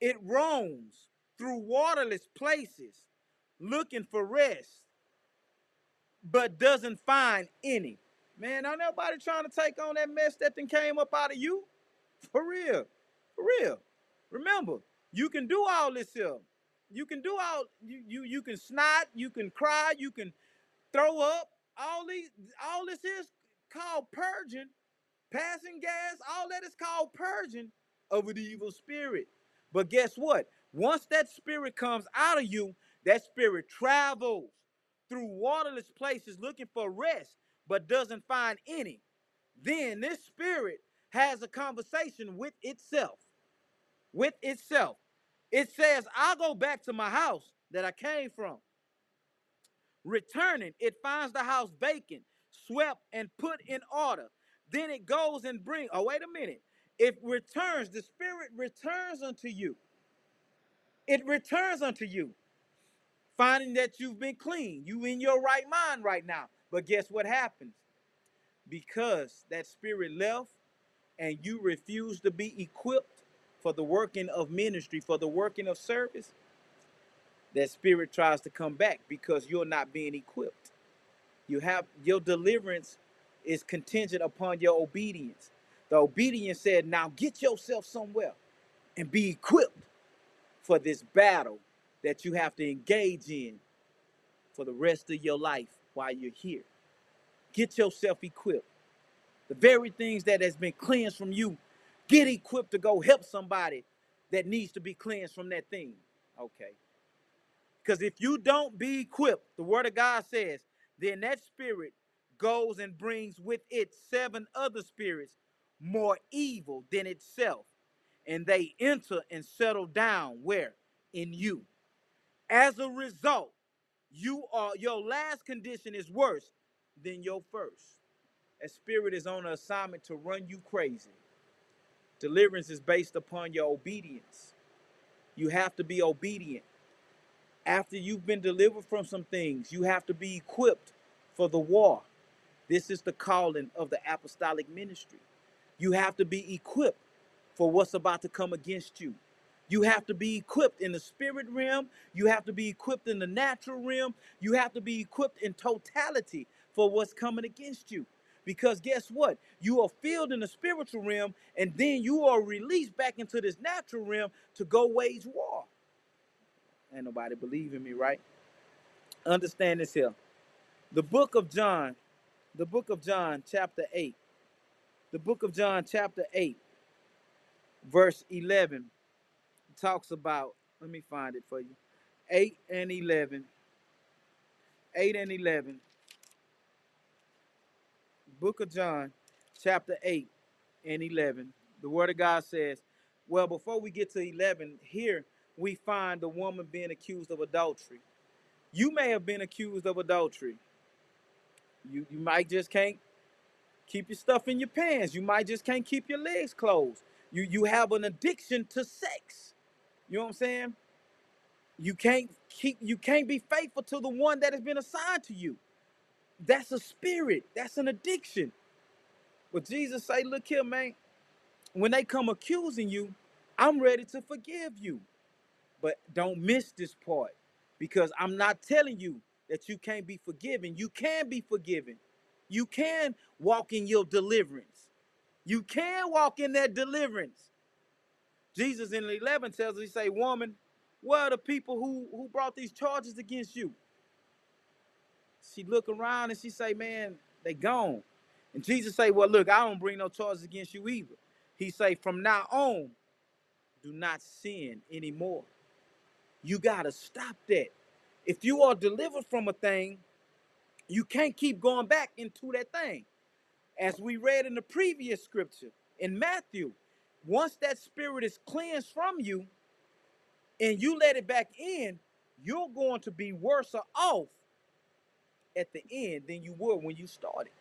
it roams through waterless places looking for rest, but doesn't find any. Man, ain't nobody trying to take on that mess that then came up out of you. For real. For real. Remember, you can do all this here. You can do all you you you can snot, you can cry, you can throw up. All these all this is called purging, passing gas, all that is called purging of the evil spirit. But guess what? Once that spirit comes out of you, that spirit travels through waterless places looking for rest, but doesn't find any. Then this spirit has a conversation with itself. With itself. It says, I'll go back to my house that I came from. Returning, it finds the house vacant, swept, and put in order. Then it goes and bring. oh, wait a minute. It returns, the spirit returns unto you. It returns unto you, finding that you've been clean. You in your right mind right now. But guess what happens? Because that spirit left and you refuse to be equipped for the working of ministry, for the working of service, that spirit tries to come back because you're not being equipped. You have your deliverance is contingent upon your obedience. The obedience said, Now get yourself somewhere and be equipped for this battle that you have to engage in for the rest of your life while you're here. Get yourself equipped. The very things that has been cleansed from you, get equipped to go help somebody that needs to be cleansed from that thing. Okay. Because if you don't be equipped, the word of God says, then that spirit goes and brings with it seven other spirits more evil than itself. And they enter and settle down where? In you. As a result, you are your last condition is worse than your first. A spirit is on an assignment to run you crazy. Deliverance is based upon your obedience. You have to be obedient. After you've been delivered from some things, you have to be equipped for the war. This is the calling of the apostolic ministry. You have to be equipped for what's about to come against you. You have to be equipped in the spirit realm. You have to be equipped in the natural realm. You have to be equipped in totality for what's coming against you. Because guess what? You are filled in the spiritual realm, and then you are released back into this natural realm to go wage war. Ain't nobody believing me, right? Understand this here. The book of John, the book of John, chapter 8. The book of John, chapter 8, verse 11, talks about, let me find it for you. 8 and 11. 8 and 11. Book of John, chapter 8 and 11. The word of God says, well, before we get to 11, here we find the woman being accused of adultery. You may have been accused of adultery. You, you might just can't keep your stuff in your pants. You might just can't keep your legs closed. You you have an addiction to sex. You know what I'm saying? You can't keep you can't be faithful to the one that has been assigned to you. That's a spirit. That's an addiction. But Jesus say, look here, man. When they come accusing you, I'm ready to forgive you. But don't miss this part because I'm not telling you that you can't be forgiven. You can be forgiven. You can walk in your deliverance. You can walk in that deliverance. Jesus in 11 tells us, he say, woman, where are the people who, who brought these charges against you? She look around and she say, man, they gone. And Jesus say, well, look, I don't bring no charges against you either. He say, from now on, do not sin anymore. You got to stop that. If you are delivered from a thing, you can't keep going back into that thing. As we read in the previous scripture in Matthew, once that spirit is cleansed from you and you let it back in, you're going to be worse off at the end than you were when you started.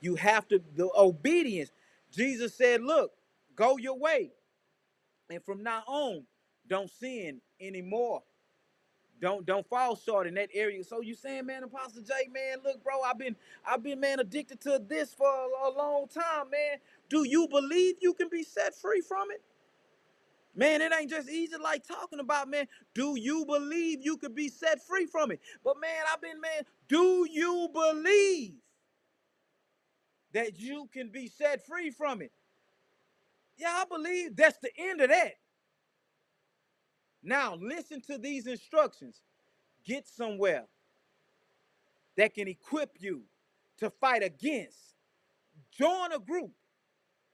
You have to, the obedience. Jesus said, Look, go your way. And from now on, don't sin anymore. Don't don't fall short in that area. So you saying, man, Apostle J, man, look, bro, I've been I've been man addicted to this for a, a long time, man. Do you believe you can be set free from it? Man, it ain't just easy like talking about, man. Do you believe you could be set free from it? But man, I've been, man, do you believe that you can be set free from it? Yeah, I believe that's the end of that. Now, listen to these instructions. Get somewhere that can equip you to fight against. Join a group.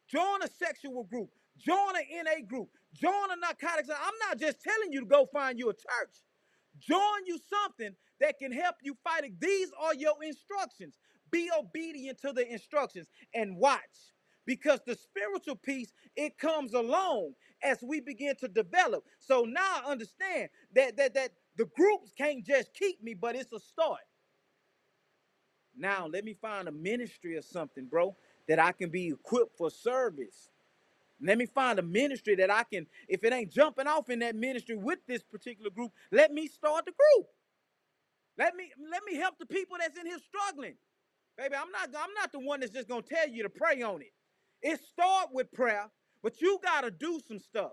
Join a sexual group. Join an NA group. Join a narcotics. I'm not just telling you to go find you a church. Join you something that can help you fight it. These are your instructions. Be obedient to the instructions and watch. Because the spiritual peace, it comes along as we begin to develop. So now I understand that that that the groups can't just keep me, but it's a start. Now let me find a ministry or something, bro, that I can be equipped for service. Let me find a ministry that I can, if it ain't jumping off in that ministry with this particular group, let me start the group. Let me let me help the people that's in here struggling. Baby, I'm not I'm not the one that's just gonna tell you to pray on it. It start with prayer, but you gotta do some stuff.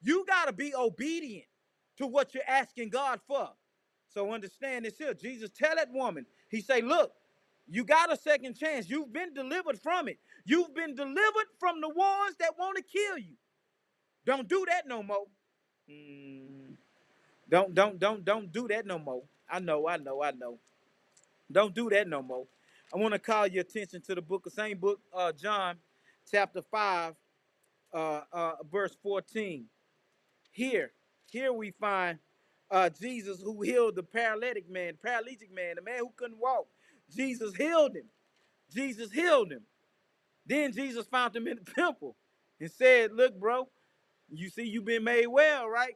You gotta be obedient to what you're asking God for. So understand this here. Jesus tell that woman, he say, look, you got a second chance. You've been delivered from it. You've been delivered from the ones that want to kill you. Don't do that no more. Mm, don't don't don't don't do that no more. I know, I know, I know. Don't do that no more. I want to call your attention to the book, the same book, uh, John, chapter five, uh, uh, verse fourteen. Here, here we find uh, Jesus who healed the paralytic man, paralytic man, the man who couldn't walk. Jesus healed him. Jesus healed him. Then Jesus found him in the temple and said, Look, bro, you see you've been made well, right?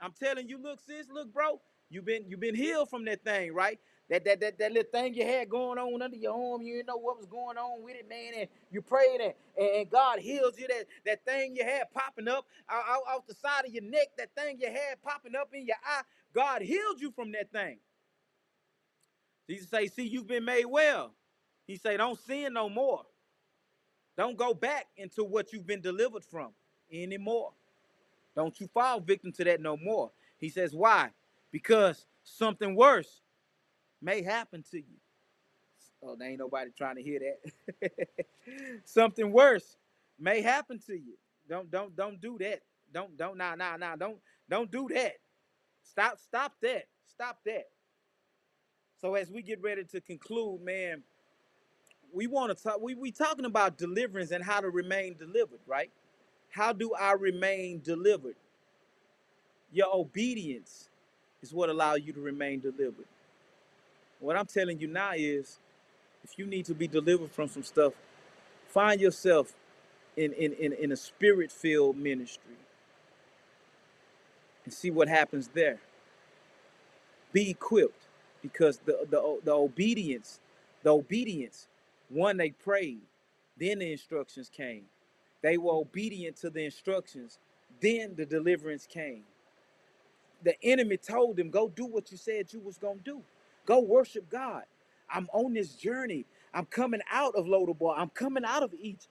I'm telling you, look, sis, look, bro, you've been you've been healed from that thing, right? That that that, that little thing you had going on under your arm, you didn't know what was going on with it, man. And you prayed and, and God heals you. That that thing you had popping up out, out, out the side of your neck, that thing you had popping up in your eye, God healed you from that thing. Jesus say, see, you've been made well. He say, don't sin no more. Don't go back into what you've been delivered from anymore. Don't you fall victim to that no more. He says, why? Because something worse may happen to you. Oh, there ain't nobody trying to hear that. something worse may happen to you. Don't don't don't do that. Don't don't nah nah nah don't don't do that. Stop stop that. Stop that. So as we get ready to conclude, man, we want to talk. We we talking about deliverance and how to remain delivered, right? How do I remain delivered? Your obedience is what allows you to remain delivered. What I'm telling you now is If you need to be delivered from some stuff, find yourself in in in, in a spirit filled ministry and see what happens there. Be equipped because the the the obedience, the obedience, one they prayed, then the instructions came. They were obedient to the instructions, then the deliverance came. The enemy told them, "Go do what you said you was gonna do. Go worship God. I'm on this journey. I'm coming out of Lodabar. I'm coming out of Egypt.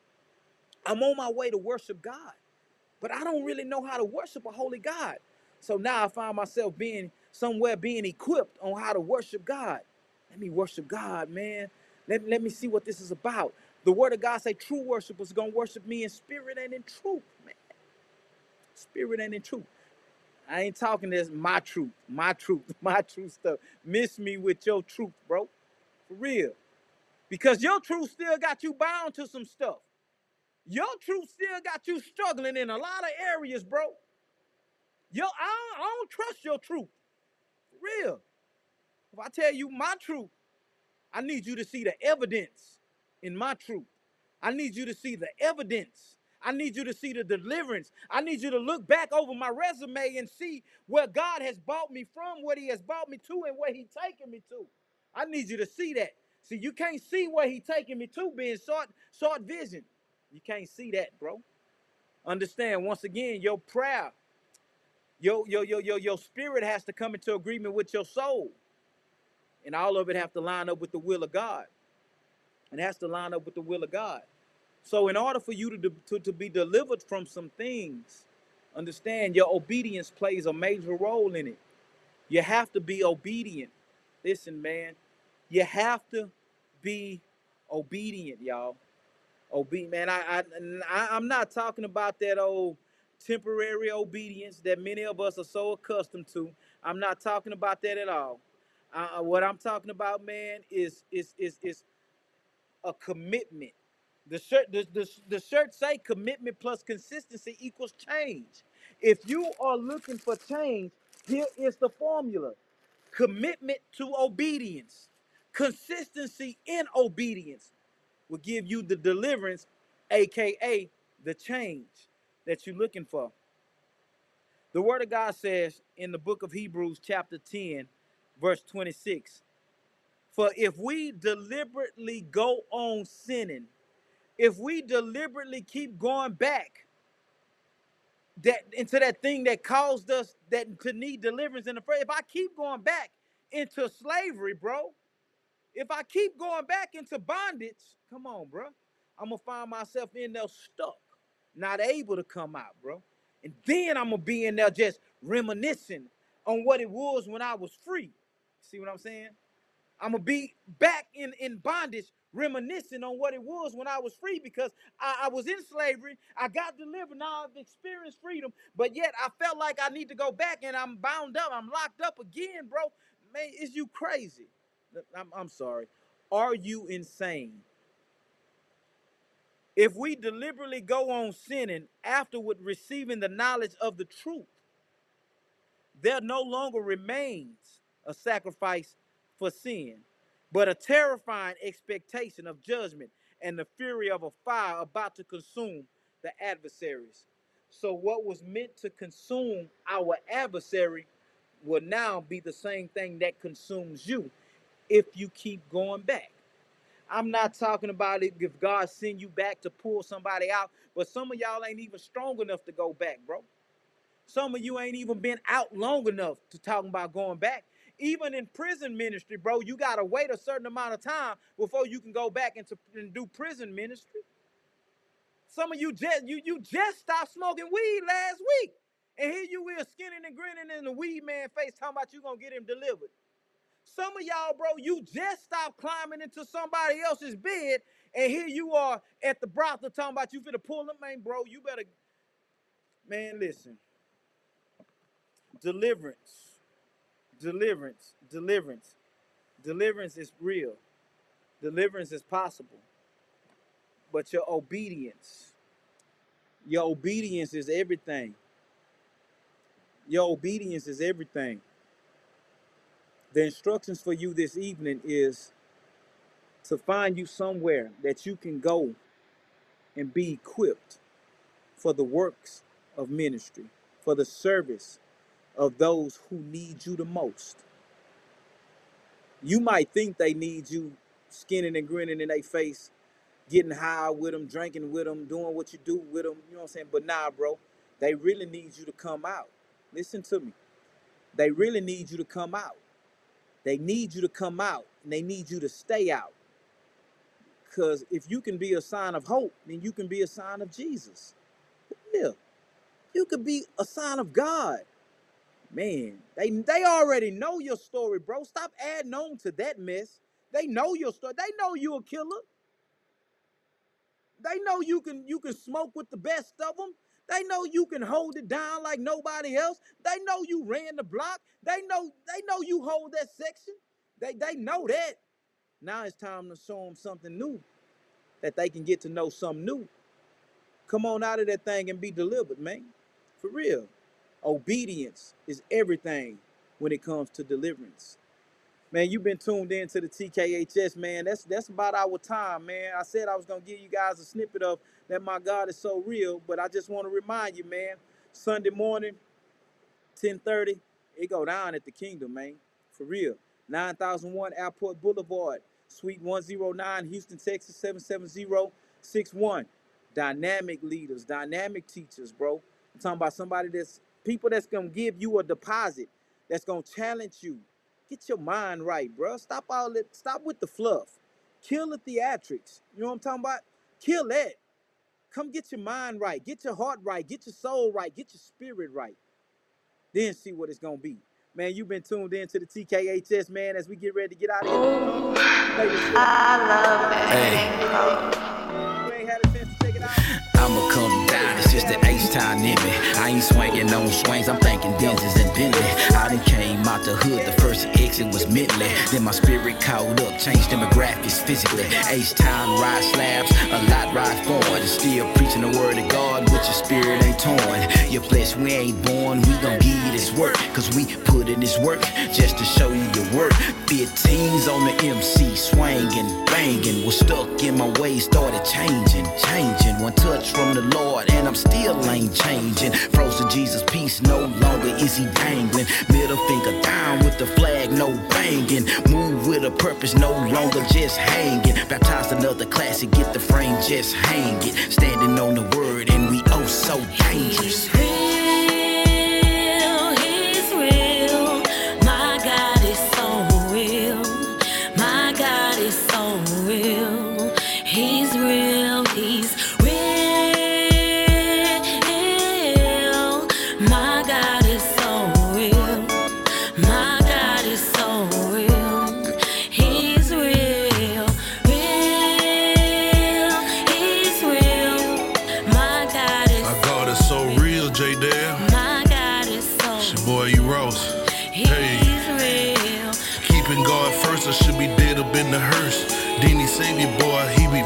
I'm on my way to worship God." but I don't really know how to worship a holy God. So now I find myself being somewhere being equipped on how to worship God. Let me worship God, man. Let, let me see what this is about. The word of God say true worshipers gonna worship me in spirit and in truth, man. Spirit and in truth. I ain't talking this my truth, my truth, my truth stuff. Miss me with your truth, bro. For real. Because your truth still got you bound to some stuff. Your truth still got you struggling in a lot of areas, bro. Yo, I don't, I don't trust your truth. For real. If I tell you my truth, I need you to see the evidence in my truth. I need you to see the evidence. I need you to see the deliverance. I need you to look back over my resume and see where God has brought me from, what He has brought me to, and where He's taken me to. I need you to see that. See, you can't see where He's taking me to, being short, short vision. You can't see that, bro. Understand? Once again, your prayer your your your your your spirit has to come into agreement with your soul and all of it have to line up with the will of god it has to line up with the will of god so in order for you to, to, to be delivered from some things understand your obedience plays a major role in it you have to be obedient listen man you have to be obedient y'all Obe man, I, I I I'm not talking about that old temporary obedience that many of us are so accustomed to. I'm not talking about that at all. Uh, uh, what I'm talking about, man, is is is is a commitment. The shirt the, the, the shirt say commitment plus consistency equals change. If you are looking for change, here is the formula. Commitment to obedience. Consistency in obedience will give you the deliverance, aka the change that you're looking for. The word of God says in the book of Hebrews, chapter 10, verse 26 For if we deliberately go on sinning, if we deliberately keep going back that into that thing that caused us that to need deliverance in the first, if I keep going back into slavery, bro, if I keep going back into bondage, come on, bro, I'm gonna find myself in there stuck, not able to come out, bro. And then I'm gonna be in there just reminiscing on what it was when I was free. See what I'm saying? I'm gonna be back in in bondage, reminiscing on what it was when I was free because I, I was in slavery. I got delivered. Now I've experienced freedom, but yet I felt like I need to go back, and I'm bound up. I'm locked up again, bro. Man, is you crazy? I'm, I'm sorry. Are you insane? If we deliberately go on sinning afterward receiving the knowledge of the truth, there no longer remains a sacrifice for sin, but a terrifying expectation of judgment and the fury of a fire about to consume the adversaries. So, what was meant to consume our adversary will now be the same thing that consumes you if you keep going back. I'm not talking about it if God send you back to pull somebody out, but some of y'all ain't even strong enough to go back, bro. Some of you ain't even been out long enough to talk about going back. Even in prison ministry, bro, you gotta wait a certain amount of time before you can go back into and do prison ministry. Some of you just you you just stopped smoking weed last week, and here you is skinning and grinning in the weed man face, talking about you gonna get him delivered. Some of y'all, bro, you just stopped climbing into somebody else's bed, and here you are at the brothel talking about you finna pull them, man, bro. You better, man, listen. Deliverance, deliverance, deliverance, deliverance is real. Deliverance is possible, but your obedience, your obedience is everything. Your obedience is everything. The instructions for you this evening is to find you somewhere that you can go and be equipped for the works of ministry, for the service of those who need you the most. You might think they need you skinning and grinning in their face, getting high with them, drinking with them, doing what you do with them. You know what I'm saying? But nah, bro, they really need you to come out. Listen to me. They really need you to come out. They need you to come out and they need you to stay out. Because if you can be a sign of hope, then you can be a sign of Jesus. Yeah. You could be a sign of God. Man, they they already know your story, bro. Stop adding on to that mess. They know your story. They know you a killer. They know you can you can smoke with the best of them. They know you can hold it down like nobody else. They know you ran the block. They know they know you hold that section. They they know that. Now it's time to show them something new that they can get to know something new. Come on out of that thing and be delivered, man. For real. Obedience is everything when it comes to deliverance. Man, you've been tuned in to the TKHS, man. That's that's about our time, man. I said I was gonna give you guys a snippet of that my God is so real, but I just want to remind you, man, Sunday morning, 1030, it go down at the kingdom, man. For real. 9001 Airport Boulevard, Suite 109, Houston, Texas, 77061. Dynamic leaders, dynamic teachers, bro. I'm talking about somebody that's people that's gonna give you a deposit, that's gonna challenge you. Get your mind right, bro. Stop all that, stop with the fluff. Kill the theatrics. You know what I'm talking about? Kill that. Come get your mind right, get your heart right, get your soul right, get your spirit right. Then see what it's gonna be. Man, you've been tuned in to the TKHS, man, as we get ready to get out of here. Play this shit. Hey. I'ma come down, it's just the H-Town in me. I ain't swinging on swings, I'm thinking Benzes and Bentley. I done came out the hood, the first exit was Midley. Then my spirit caught up, changed demographics physically. H-Town ride slabs, a lot ride forward. And still preaching the word of God, but your spirit ain't torn. Your flesh, we ain't born, we gon' give you this work. Cause we put in this work just to show you your work. 15s on the MC, swinging, banging. Was stuck in my ways, started changing, changing. One touch from the Lord, and I'm still ain't changing. Frozen Jesus, peace, no longer is he dangling. Middle finger down with the flag, no banging. Move with a purpose, no longer just hanging. Baptized another classic, get the frame just hanging. Standing on the word, and we oh so dangerous.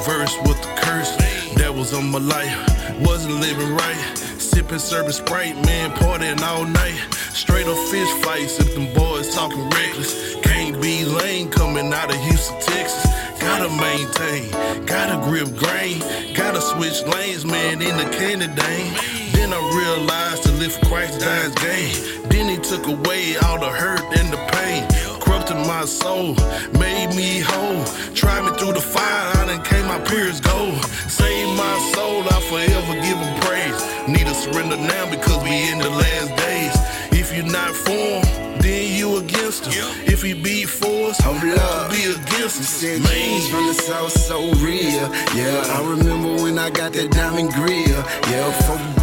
Reversed with the curse. That was on my life, wasn't living right. Sipping serving Sprite, man, partying all night. Straight up fish fights if them boys talking reckless. Can't be lame coming out of Houston, Texas. Gotta maintain, gotta grip grain, gotta switch lanes, man, in the Canada. Then I realized to live for Christ dies gain. Then he took away all the hurt and the pain. Corrupted my soul, made me whole. Tried me through the fire, I done came my peers go. Saved my soul, I forever give him praise. Need to surrender now because we in the last days. If you're not for him, then you against him. If he be for us, Hold up. be against us. Man. change from the south so real. Yeah, I remember when I got that diamond grill. Yeah, folk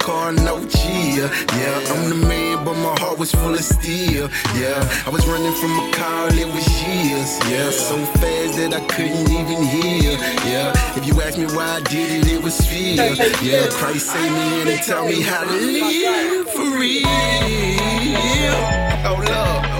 car, no cheer. Yeah, I'm the man, but my heart was full of steel. Yeah, I was running from a car, it was years. Yeah, so fast that I couldn't even hear. Yeah, if you ask me why I did it, it was fear. Yeah, Christ saved me and he taught me how to live for real. Oh, love.